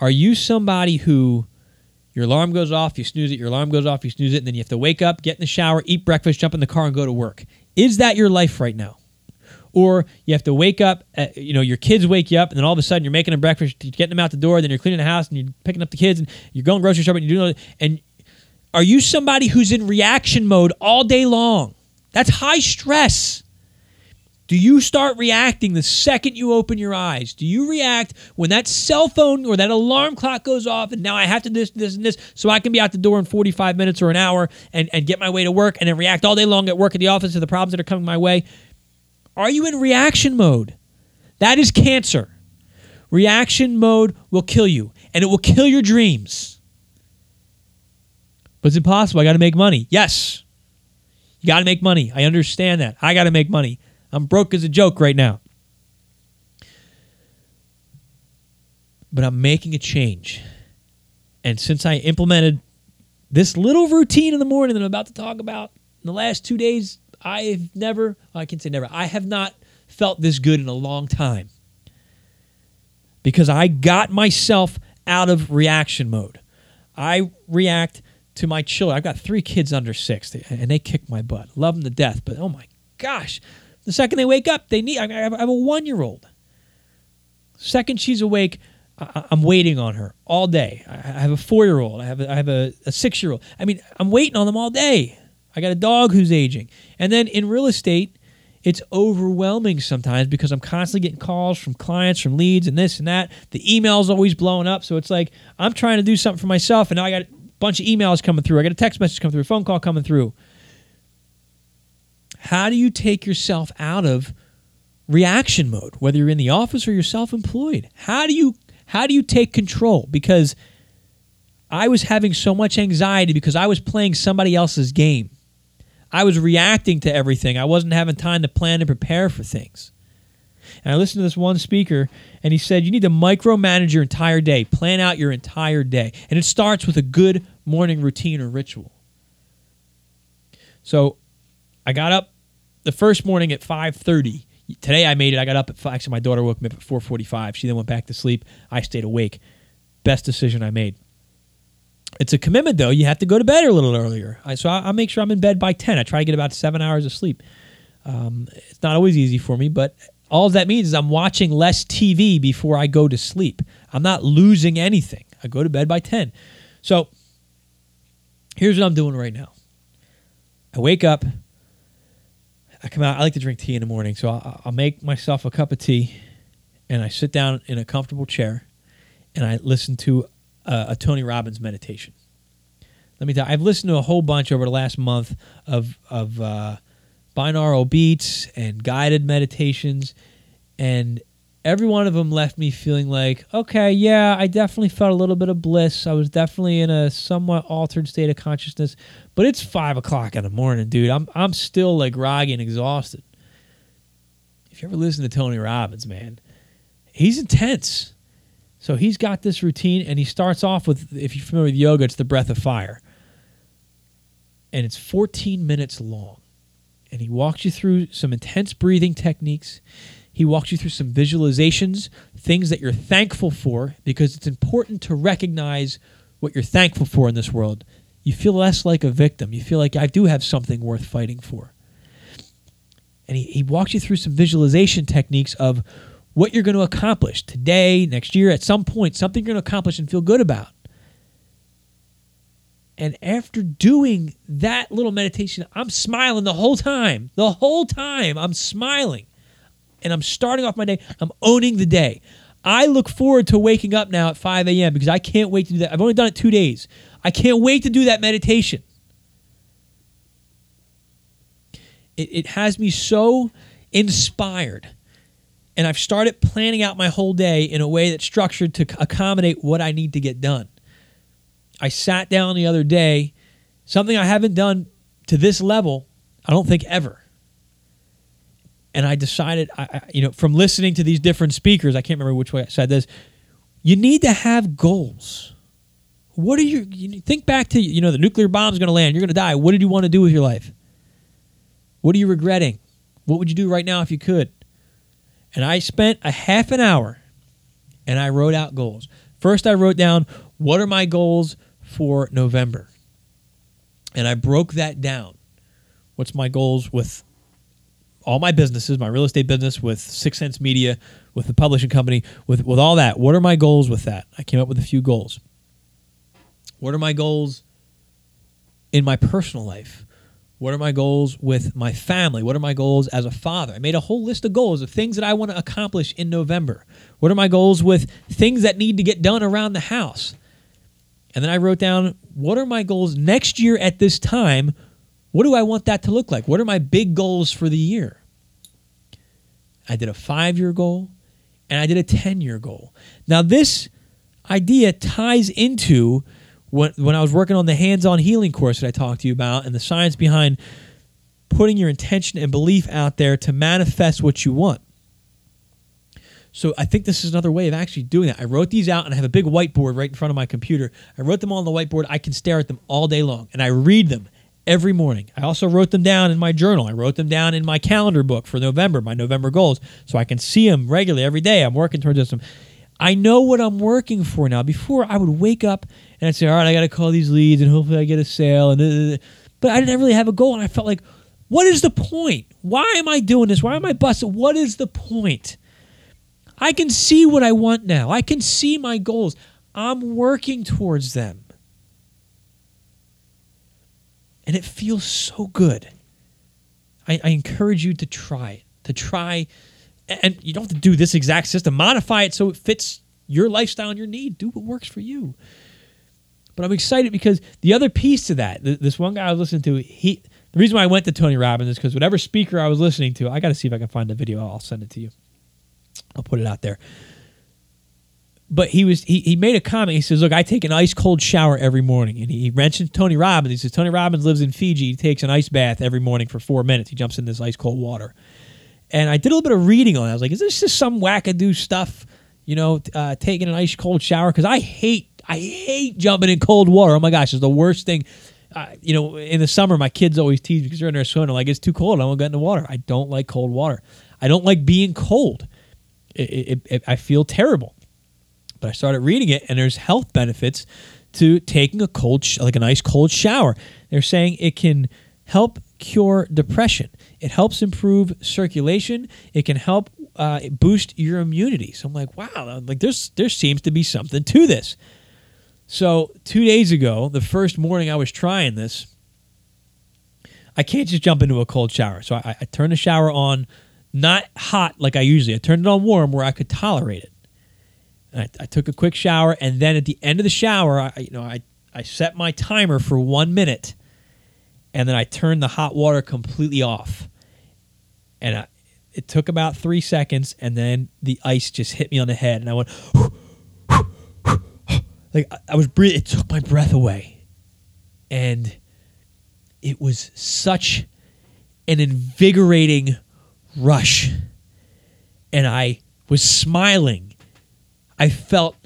Are you somebody who your alarm goes off, you snooze it, your alarm goes off, you snooze it, and then you have to wake up, get in the shower, eat breakfast, jump in the car, and go to work? Is that your life right now? Or you have to wake up, at, you know, your kids wake you up, and then all of a sudden you're making them breakfast, you're getting them out the door, then you're cleaning the house, and you're picking up the kids, and you're going grocery shopping, and you're doing, and are you somebody who's in reaction mode all day long? That's high stress. Do you start reacting the second you open your eyes? Do you react when that cell phone or that alarm clock goes off and now I have to this, this, and this so I can be out the door in 45 minutes or an hour and, and get my way to work and then react all day long at work at the office to the problems that are coming my way? Are you in reaction mode? That is cancer. Reaction mode will kill you and it will kill your dreams. But it's impossible. I got to make money. Yes. You got to make money. I understand that. I got to make money. I'm broke as a joke right now. But I'm making a change. And since I implemented this little routine in the morning that I'm about to talk about in the last two days, I've never, I can say never, I have not felt this good in a long time. Because I got myself out of reaction mode. I react to my children. I've got three kids under six, and they kick my butt. Love them to death, but oh my gosh, the second they wake up, they need. I have, a one year old. Second she's awake, I, am waiting on her all day. I have a four year old. I have have a, a six year old. I mean, I'm waiting on them all day. I got a dog who's aging, and then in real estate, it's overwhelming sometimes because I'm constantly getting calls from clients, from leads, and this and that. The email's always blowing up, so it's like I'm trying to do something for myself, and now I got a bunch of emails coming through. I got a text message coming through, a phone call coming through. How do you take yourself out of reaction mode, whether you're in the office or you're self-employed? How do you how do you take control? Because I was having so much anxiety because I was playing somebody else's game. I was reacting to everything. I wasn't having time to plan and prepare for things. And I listened to this one speaker, and he said, You need to micromanage your entire day, plan out your entire day. And it starts with a good morning routine or ritual. So I got up the first morning at 5:30. Today I made it. I got up at five. Actually, my daughter woke me up at 4:45. She then went back to sleep. I stayed awake. Best decision I made. It's a commitment though. You have to go to bed a little earlier. I, so I, will make sure I'm in bed by 10. I try to get about seven hours of sleep. Um, it's not always easy for me, but all that means is I'm watching less TV before I go to sleep. I'm not losing anything. I go to bed by 10. So here's what I'm doing right now. I wake up. I come out. I like to drink tea in the morning, so I'll, I'll make myself a cup of tea, and I sit down in a comfortable chair, and I listen to a, a Tony Robbins meditation. Let me tell you, I've listened to a whole bunch over the last month of of uh, binaural beats and guided meditations, and every one of them left me feeling like, okay, yeah, I definitely felt a little bit of bliss. I was definitely in a somewhat altered state of consciousness, but it's five o'clock in the morning, dude. I'm I'm still like groggy and exhausted. If you ever listen to Tony Robbins, man, he's intense. So he's got this routine, and he starts off with, if you're familiar with yoga, it's the breath of fire. And it's 14 minutes long. And he walks you through some intense breathing techniques. He walks you through some visualizations, things that you're thankful for, because it's important to recognize what you're thankful for in this world. You feel less like a victim. You feel like I do have something worth fighting for. And he, he walks you through some visualization techniques of what you're going to accomplish today, next year, at some point, something you're going to accomplish and feel good about. And after doing that little meditation, I'm smiling the whole time. The whole time, I'm smiling. And I'm starting off my day. I'm owning the day. I look forward to waking up now at 5 a.m. because I can't wait to do that. I've only done it two days. I can't wait to do that meditation. It, it has me so inspired. And I've started planning out my whole day in a way that's structured to accommodate what I need to get done. I sat down the other day, something I haven't done to this level, I don't think ever. And I decided, I, I, you know, from listening to these different speakers, I can't remember which way I said this. You need to have goals. What are you, you think back to, you know, the nuclear bomb's going to land, you're going to die. What did you want to do with your life? What are you regretting? What would you do right now if you could? And I spent a half an hour and I wrote out goals. First, I wrote down what are my goals for November? And I broke that down. What's my goals with all my businesses, my real estate business, with Six Sense Media, with the publishing company, with, with all that? What are my goals with that? I came up with a few goals. What are my goals in my personal life? What are my goals with my family? What are my goals as a father? I made a whole list of goals of things that I want to accomplish in November. What are my goals with things that need to get done around the house? And then I wrote down what are my goals next year at this time? What do I want that to look like? What are my big goals for the year? I did a five year goal and I did a 10 year goal. Now, this idea ties into when, when I was working on the hands on healing course that I talked to you about and the science behind putting your intention and belief out there to manifest what you want. So I think this is another way of actually doing that. I wrote these out and I have a big whiteboard right in front of my computer. I wrote them all on the whiteboard. I can stare at them all day long and I read them every morning. I also wrote them down in my journal. I wrote them down in my calendar book for November, my November goals, so I can see them regularly every day. I'm working towards them. I know what I'm working for now. Before I would wake up and I'd say, "All right, I got to call these leads and hopefully I get a sale." And uh, uh, but I didn't really have a goal, and I felt like, "What is the point? Why am I doing this? Why am I busting? What is the point?" I can see what I want now. I can see my goals. I'm working towards them. And it feels so good. I, I encourage you to try it, to try and you don't have to do this exact system. Modify it so it fits your lifestyle and your need. Do what works for you. But I'm excited because the other piece to that, this one guy I was listening to, he the reason why I went to Tony Robbins is because whatever speaker I was listening to, I got to see if I can find the video. I'll send it to you. I'll put it out there. But he was he, he made a comment. He says, "Look, I take an ice cold shower every morning." And he mentioned Tony Robbins. He says Tony Robbins lives in Fiji. He takes an ice bath every morning for four minutes. He jumps in this ice cold water. And I did a little bit of reading on it. I was like, is this just some wackadoo stuff? You know, uh, taking an ice cold shower because I hate I hate jumping in cold water. Oh my gosh, it's the worst thing. Uh, you know, in the summer, my kids always tease because they're in their swim. I'm like, it's too cold. I won't get in the water. I don't like cold water. I don't like being cold. It, it, it, I feel terrible. But I started reading it, and there's health benefits to taking a cold, sh- like a nice cold shower. They're saying it can help cure depression. It helps improve circulation. It can help uh, boost your immunity. So I'm like, wow, like there's there seems to be something to this. So two days ago, the first morning I was trying this, I can't just jump into a cold shower. So I, I turned the shower on, not hot like I usually. I turned it on warm where I could tolerate it. I, I, took a quick shower, and then at the end of the shower, I, you know, I I set my timer for one minute and then I turned the hot water completely off. And I, it took about three seconds, and then the ice just hit me on the head, and I went, like I was breathing. It took my breath away, and it was such an invigorating rush. And I was smiling. I felt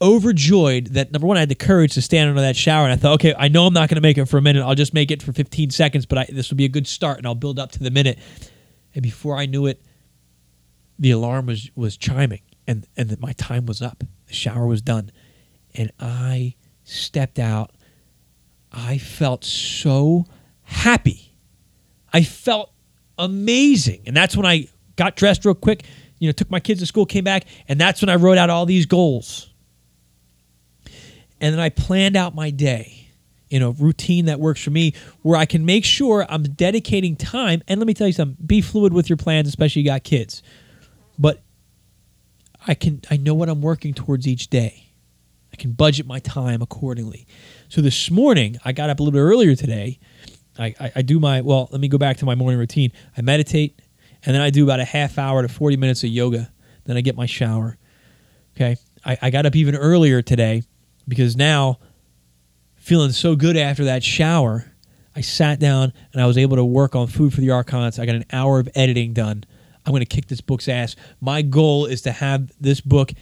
overjoyed that number one, I had the courage to stand under that shower, and I thought, okay, I know I'm not going to make it for a minute. I'll just make it for 15 seconds, but I, this will be a good start, and I'll build up to the minute. And before I knew it, the alarm was was chiming, and and that my time was up. The shower was done, and I stepped out. I felt so happy. I felt amazing, and that's when I got dressed real quick. You know, took my kids to school, came back, and that's when I wrote out all these goals and then I planned out my day in a routine that works for me where I can make sure I'm dedicating time. And let me tell you something be fluid with your plans, especially you got kids. But I can I know what I'm working towards each day. Can budget my time accordingly. So this morning, I got up a little bit earlier today. I, I, I do my well. Let me go back to my morning routine. I meditate, and then I do about a half hour to 40 minutes of yoga. Then I get my shower. Okay. I, I got up even earlier today because now, feeling so good after that shower, I sat down and I was able to work on Food for the Archons. I got an hour of editing done. I'm going to kick this book's ass. My goal is to have this book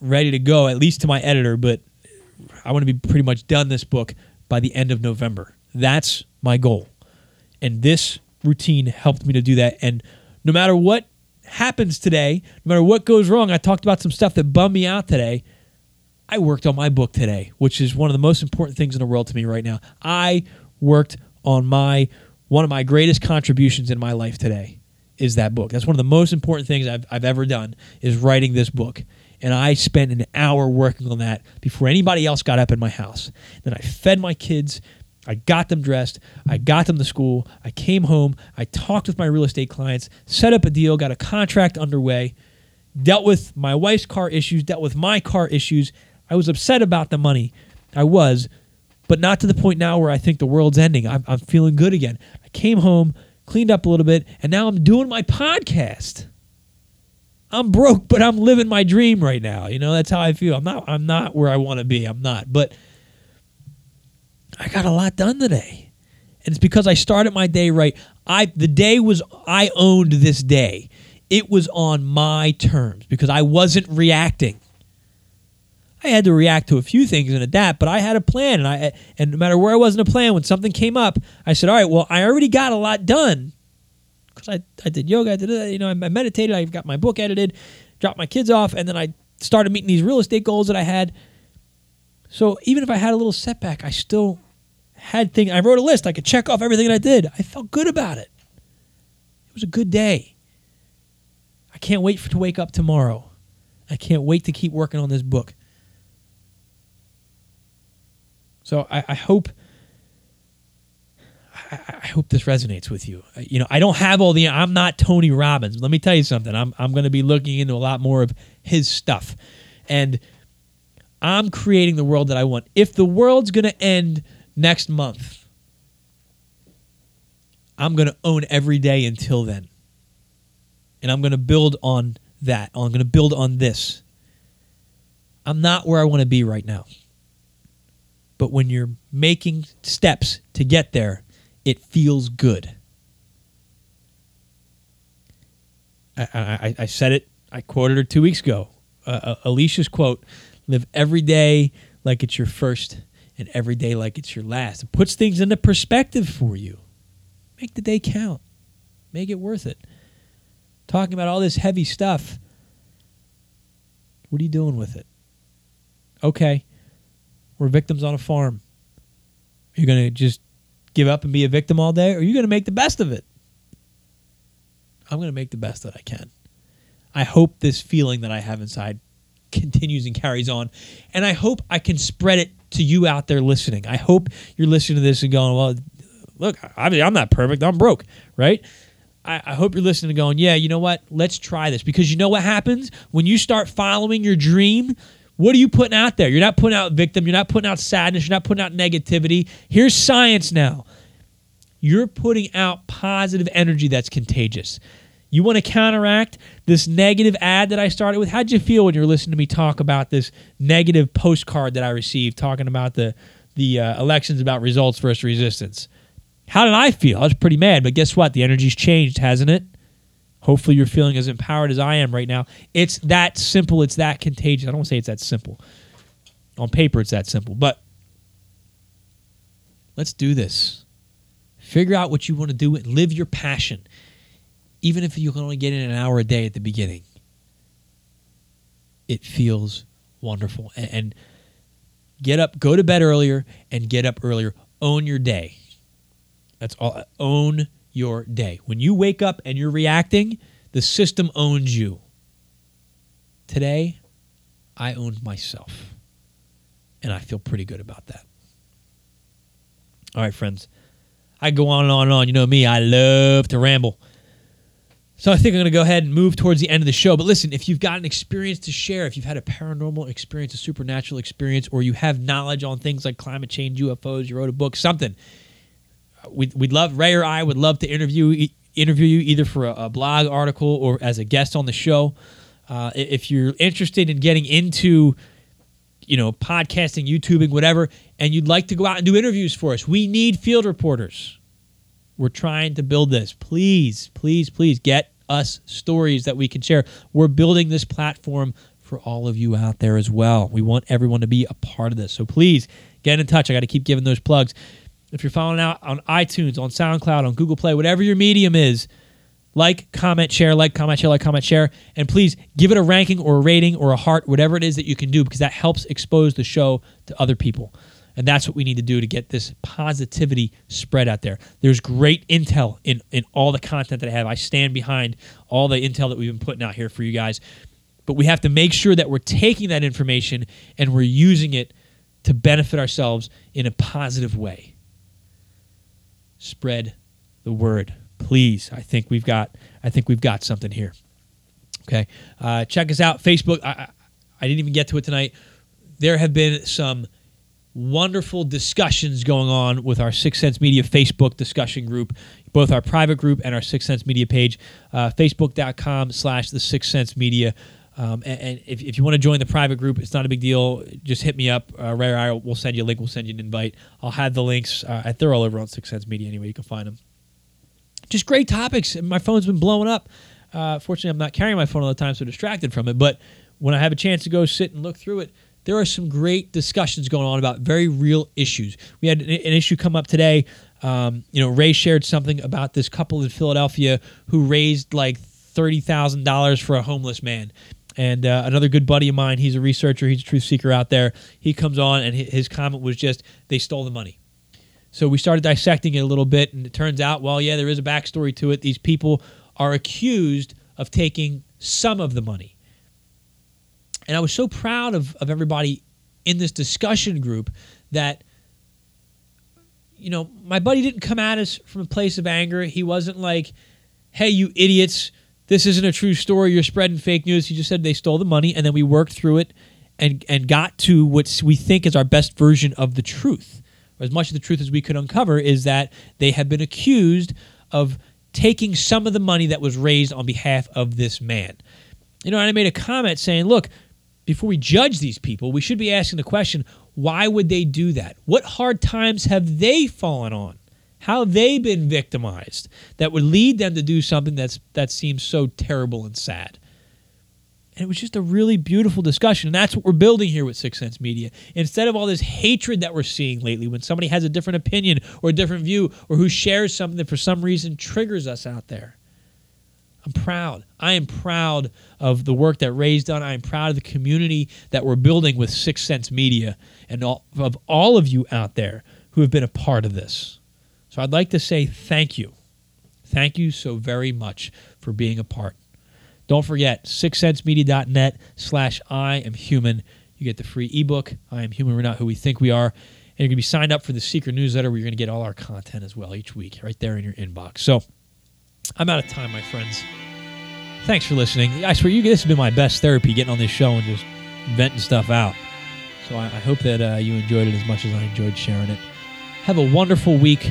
ready to go, at least to my editor, but I want to be pretty much done this book by the end of November. That's my goal. And this routine helped me to do that. And no matter what happens today, no matter what goes wrong, I talked about some stuff that bummed me out today. I worked on my book today, which is one of the most important things in the world to me right now. I worked on my one of my greatest contributions in my life today is that book. That's one of the most important things I've, I've ever done is writing this book. And I spent an hour working on that before anybody else got up in my house. Then I fed my kids. I got them dressed. I got them to school. I came home. I talked with my real estate clients, set up a deal, got a contract underway, dealt with my wife's car issues, dealt with my car issues. I was upset about the money. I was, but not to the point now where I think the world's ending. I'm, I'm feeling good again. I came home, cleaned up a little bit, and now I'm doing my podcast. I'm broke, but I'm living my dream right now. You know, that's how I feel. I'm not I'm not where I want to be. I'm not. But I got a lot done today. And it's because I started my day right. I the day was I owned this day. It was on my terms because I wasn't reacting. I had to react to a few things and adapt, but I had a plan, and I and no matter where I was in a plan, when something came up, I said, "All right, well, I already got a lot done I, I did yoga, I did you know, I meditated, I got my book edited, dropped my kids off, and then I started meeting these real estate goals that I had. So even if I had a little setback, I still had things. I wrote a list. I could check off everything that I did. I felt good about it. It was a good day. I can't wait for to wake up tomorrow. I can't wait to keep working on this book. So I, I hope I, hope this resonates with you. Uh, you know, I don't have all the. I'm not Tony Robbins. Let me tell you something. I'm I'm going to be looking into a lot more of his stuff, and I'm creating the world that I want. If the world's going to end next month, I'm going to own every day until then, and I'm going to build on that. I'm going to build on this. I'm not where I want to be right now. But when you're making steps to get there, it feels good. I, I, I said it, I quoted her two weeks ago. Uh, uh, Alicia's quote live every day like it's your first and every day like it's your last. It puts things into perspective for you. Make the day count, make it worth it. Talking about all this heavy stuff. What are you doing with it? Okay, we're victims on a farm. You're going to just give up and be a victim all day, or are you going to make the best of it? I'm going to make the best that I can. I hope this feeling that I have inside continues and carries on. And I hope I can spread it to you out there listening. I hope you're listening to this and going, well, look, I mean, I'm not perfect. I'm broke, right? I, I hope you're listening and going, yeah, you know what? Let's try this. Because you know what happens? When you start following your dream, what are you putting out there? You're not putting out victim. You're not putting out sadness. You're not putting out negativity. Here's science now. You're putting out positive energy that's contagious. You want to counteract this negative ad that I started with? How'd you feel when you were listening to me talk about this negative postcard that I received talking about the the uh, elections about results versus resistance? How did I feel? I was pretty mad, but guess what? The energy's changed, hasn't it? Hopefully, you're feeling as empowered as I am right now. It's that simple. It's that contagious. I don't want to say it's that simple. On paper, it's that simple. But let's do this. Figure out what you want to do and live your passion, even if you can only get in an hour a day at the beginning. It feels wonderful. And, and get up, go to bed earlier, and get up earlier. Own your day. That's all. Own your day. When you wake up and you're reacting, the system owns you. Today, I owned myself. And I feel pretty good about that. All right, friends. I go on and on and on. You know me, I love to ramble. So I think I'm going to go ahead and move towards the end of the show. But listen, if you've got an experience to share, if you've had a paranormal experience, a supernatural experience, or you have knowledge on things like climate change, UFOs, you wrote a book, something, we'd, we'd love Ray or I would love to interview interview you either for a, a blog article or as a guest on the show. Uh, if you're interested in getting into you know podcasting, YouTubing, whatever, and you'd like to go out and do interviews for us, we need field reporters. We're trying to build this. Please, please, please get us stories that we can share. We're building this platform for all of you out there as well. We want everyone to be a part of this. So please get in touch. I got to keep giving those plugs. If you're following out on iTunes, on SoundCloud, on Google Play, whatever your medium is, like, comment, share, like, comment, share, like, comment, share, and please give it a ranking or a rating or a heart, whatever it is that you can do, because that helps expose the show to other people. And that's what we need to do to get this positivity spread out there. There's great intel in, in all the content that I have. I stand behind all the intel that we've been putting out here for you guys. But we have to make sure that we're taking that information and we're using it to benefit ourselves in a positive way. Spread the word, please. I think we've got I think we've got something here. Okay, uh, check us out. Facebook. I, I, I didn't even get to it tonight. There have been some wonderful discussions going on with our Six Sense Media Facebook discussion group, both our private group and our Six Sense Media page, uh, facebook.com slash the Six Sense Media. Um, and, and if, if, you want to join the private group, it's not a big deal. Just hit me up. Uh, I will send you a link. We'll send you an invite. I'll have the links. Uh, they're all over on Six Sense Media anyway. You can find them. Just great topics. My phone's been blowing up. Uh, fortunately, I'm not carrying my phone all the time, so distracted from it. But when I have a chance to go sit and look through it, there are some great discussions going on about very real issues. We had an, an issue come up today. Um, you know, Ray shared something about this couple in Philadelphia who raised like thirty thousand dollars for a homeless man. And uh, another good buddy of mine, he's a researcher, he's a truth seeker out there. He comes on, and his comment was just, "They stole the money." So we started dissecting it a little bit, and it turns out, well, yeah, there is a backstory to it. These people are accused of taking some of the money. And I was so proud of, of everybody in this discussion group that, you know, my buddy didn't come at us from a place of anger. He wasn't like, hey, you idiots, this isn't a true story. You're spreading fake news. He just said they stole the money. And then we worked through it and, and got to what we think is our best version of the truth. As much of the truth as we could uncover is that they have been accused of taking some of the money that was raised on behalf of this man. You know, and I made a comment saying, look, before we judge these people, we should be asking the question why would they do that? What hard times have they fallen on? How they've been victimized that would lead them to do something that's that seems so terrible and sad? And it was just a really beautiful discussion. And that's what we're building here with Six Sense Media. Instead of all this hatred that we're seeing lately when somebody has a different opinion or a different view or who shares something that for some reason triggers us out there. I'm proud. I am proud of the work that Ray's done. I am proud of the community that we're building with Six Sense Media and all, of all of you out there who have been a part of this. So I'd like to say thank you. Thank you so very much for being a part. Don't forget, sixsensemedia.net slash I am human. You get the free ebook, I am human, we're not who we think we are. And you're going to be signed up for the secret newsletter where you're going to get all our content as well each week, right there in your inbox. So I'm out of time, my friends. Thanks for listening. I swear, you this has been my best therapy, getting on this show and just venting stuff out. So I, I hope that uh, you enjoyed it as much as I enjoyed sharing it. Have a wonderful week.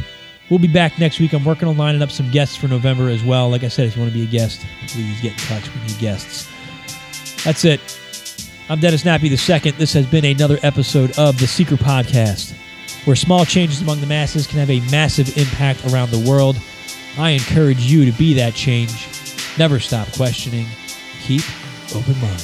We'll be back next week. I'm working on lining up some guests for November as well. Like I said, if you want to be a guest, please get in touch. We need guests. That's it. I'm Dennis Nappy the second. This has been another episode of the Seeker Podcast, where small changes among the masses can have a massive impact around the world. I encourage you to be that change. Never stop questioning. Keep open mind.